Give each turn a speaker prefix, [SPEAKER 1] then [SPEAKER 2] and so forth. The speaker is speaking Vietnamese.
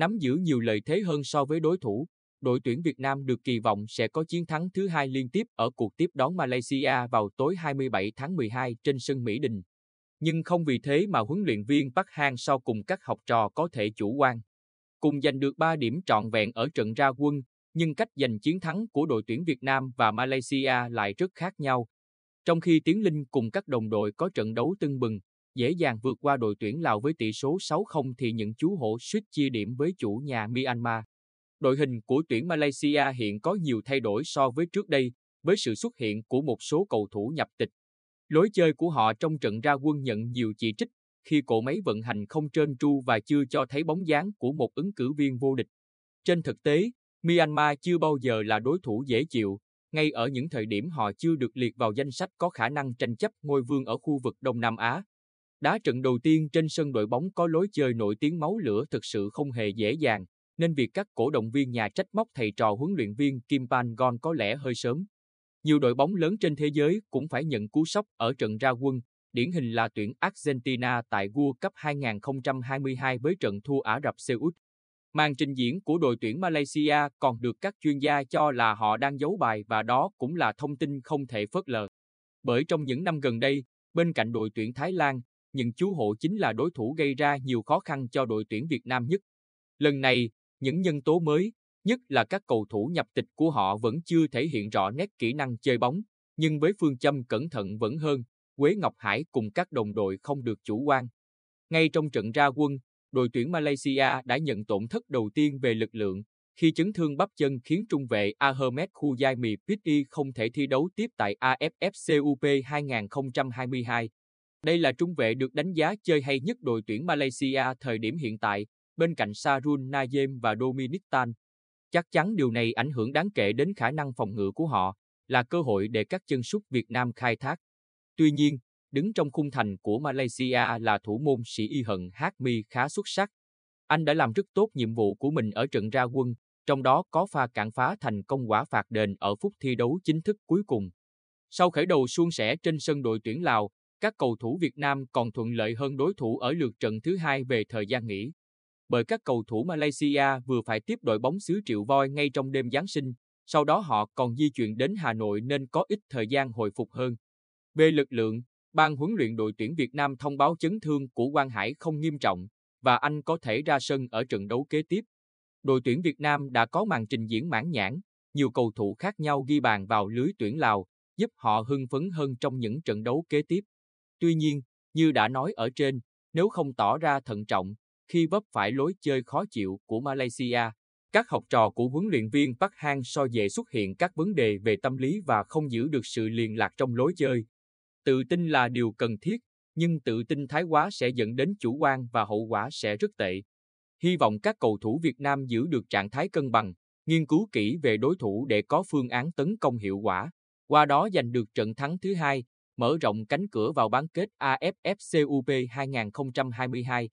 [SPEAKER 1] Nắm giữ nhiều lợi thế hơn so với đối thủ, đội tuyển Việt Nam được kỳ vọng sẽ có chiến thắng thứ hai liên tiếp ở cuộc tiếp đón Malaysia vào tối 27 tháng 12 trên sân Mỹ Đình. Nhưng không vì thế mà huấn luyện viên Park Hang-seo cùng các học trò có thể chủ quan. Cùng giành được 3 điểm trọn vẹn ở trận ra quân, nhưng cách giành chiến thắng của đội tuyển Việt Nam và Malaysia lại rất khác nhau. Trong khi Tiến Linh cùng các đồng đội có trận đấu tưng bừng, dễ dàng vượt qua đội tuyển Lào với tỷ số 6-0 thì những chú hổ suýt chia điểm với chủ nhà Myanmar. Đội hình của tuyển Malaysia hiện có nhiều thay đổi so với trước đây, với sự xuất hiện của một số cầu thủ nhập tịch. Lối chơi của họ trong trận ra quân nhận nhiều chỉ trích khi cỗ máy vận hành không trơn tru và chưa cho thấy bóng dáng của một ứng cử viên vô địch. Trên thực tế, Myanmar chưa bao giờ là đối thủ dễ chịu, ngay ở những thời điểm họ chưa được liệt vào danh sách có khả năng tranh chấp ngôi vương ở khu vực Đông Nam Á. Đá trận đầu tiên trên sân đội bóng có lối chơi nổi tiếng máu lửa thực sự không hề dễ dàng, nên việc các cổ động viên nhà trách móc thầy trò huấn luyện viên Kim Pan Gon có lẽ hơi sớm. Nhiều đội bóng lớn trên thế giới cũng phải nhận cú sốc ở trận ra quân, điển hình là tuyển Argentina tại World Cup 2022 với trận thua Ả Rập Xê Út. Màn trình diễn của đội tuyển Malaysia còn được các chuyên gia cho là họ đang giấu bài và đó cũng là thông tin không thể phớt lờ. Bởi trong những năm gần đây, bên cạnh đội tuyển Thái Lan, những chú hộ chính là đối thủ gây ra nhiều khó khăn cho đội tuyển Việt Nam nhất. Lần này, những nhân tố mới, nhất là các cầu thủ nhập tịch của họ vẫn chưa thể hiện rõ nét kỹ năng chơi bóng, nhưng với phương châm cẩn thận vẫn hơn, Quế Ngọc Hải cùng các đồng đội không được chủ quan. Ngay trong trận ra quân, đội tuyển Malaysia đã nhận tổn thất đầu tiên về lực lượng khi chấn thương bắp chân khiến trung vệ Ahmed Khuzaimi Pitti không thể thi đấu tiếp tại AFF Cup 2022. Đây là trung vệ được đánh giá chơi hay nhất đội tuyển Malaysia thời điểm hiện tại, bên cạnh Sarun Najem và Dominic Tan. Chắc chắn điều này ảnh hưởng đáng kể đến khả năng phòng ngự của họ, là cơ hội để các chân sút Việt Nam khai thác. Tuy nhiên, đứng trong khung thành của Malaysia là thủ môn sĩ Y Hận Hakmi khá xuất sắc. Anh đã làm rất tốt nhiệm vụ của mình ở trận ra quân, trong đó có pha cản phá thành công quả phạt đền ở phút thi đấu chính thức cuối cùng. Sau khởi đầu suôn sẻ trên sân đội tuyển Lào, các cầu thủ Việt Nam còn thuận lợi hơn đối thủ ở lượt trận thứ hai về thời gian nghỉ. Bởi các cầu thủ Malaysia vừa phải tiếp đội bóng xứ Triệu Voi ngay trong đêm Giáng sinh, sau đó họ còn di chuyển đến Hà Nội nên có ít thời gian hồi phục hơn. Về lực lượng, ban huấn luyện đội tuyển Việt Nam thông báo chấn thương của Quang Hải không nghiêm trọng và anh có thể ra sân ở trận đấu kế tiếp. Đội tuyển Việt Nam đã có màn trình diễn mãn nhãn, nhiều cầu thủ khác nhau ghi bàn vào lưới tuyển Lào, giúp họ hưng phấn hơn trong những trận đấu kế tiếp. Tuy nhiên, như đã nói ở trên, nếu không tỏ ra thận trọng, khi vấp phải lối chơi khó chịu của Malaysia, các học trò của huấn luyện viên Park Hang so dễ xuất hiện các vấn đề về tâm lý và không giữ được sự liên lạc trong lối chơi. Tự tin là điều cần thiết, nhưng tự tin thái quá sẽ dẫn đến chủ quan và hậu quả sẽ rất tệ. Hy vọng các cầu thủ Việt Nam giữ được trạng thái cân bằng, nghiên cứu kỹ về đối thủ để có phương án tấn công hiệu quả, qua đó giành được trận thắng thứ hai, mở rộng cánh cửa vào bán kết AFF Cup 2022.